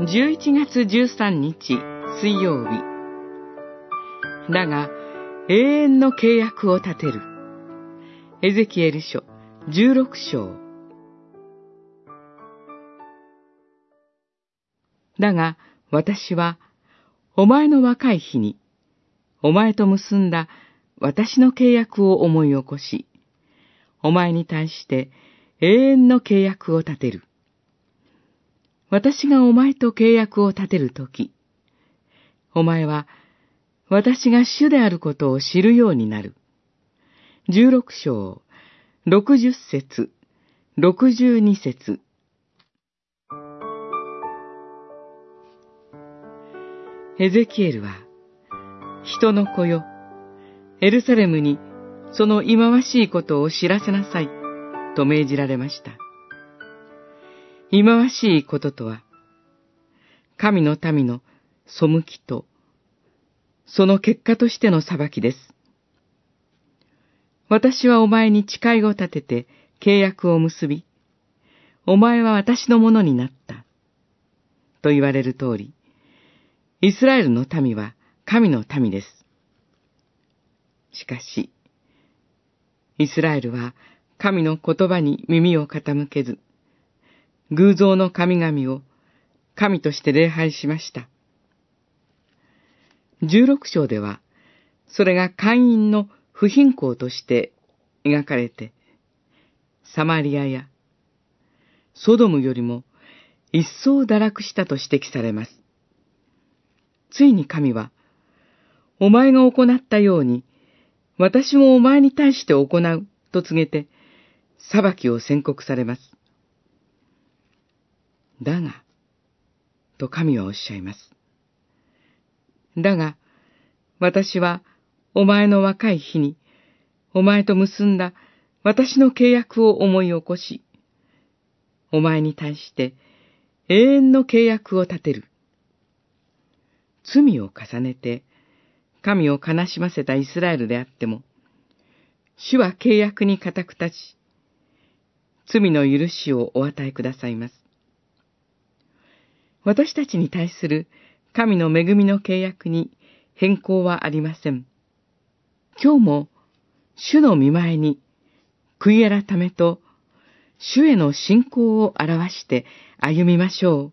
11月13日水曜日。だが、永遠の契約を立てる。エゼキエル書16章。だが、私は、お前の若い日に、お前と結んだ私の契約を思い起こし、お前に対して永遠の契約を立てる。私がお前と契約を立てるとき、お前は私が主であることを知るようになる。十六章、六十節、六十二節。エゼキエルは、人の子よ、エルサレムにその忌まわしいことを知らせなさい、と命じられました。忌まわしいこととは、神の民の背きと、その結果としての裁きです。私はお前に誓いを立てて契約を結び、お前は私のものになった。と言われる通り、イスラエルの民は神の民です。しかし、イスラエルは神の言葉に耳を傾けず、偶像の神々を神として礼拝しました。十六章では、それが会員の不貧困として描かれて、サマリアやソドムよりも一層堕落したと指摘されます。ついに神は、お前が行ったように、私もお前に対して行うと告げて、裁きを宣告されます。だが、と神はおっしゃいます。だが、私はお前の若い日に、お前と結んだ私の契約を思い起こし、お前に対して永遠の契約を立てる。罪を重ねて、神を悲しませたイスラエルであっても、主は契約に固く立ち、罪の許しをお与えくださいます。私たちに対する神の恵みの契約に変更はありません。今日も主の見前に悔い改めと主への信仰を表して歩みましょう。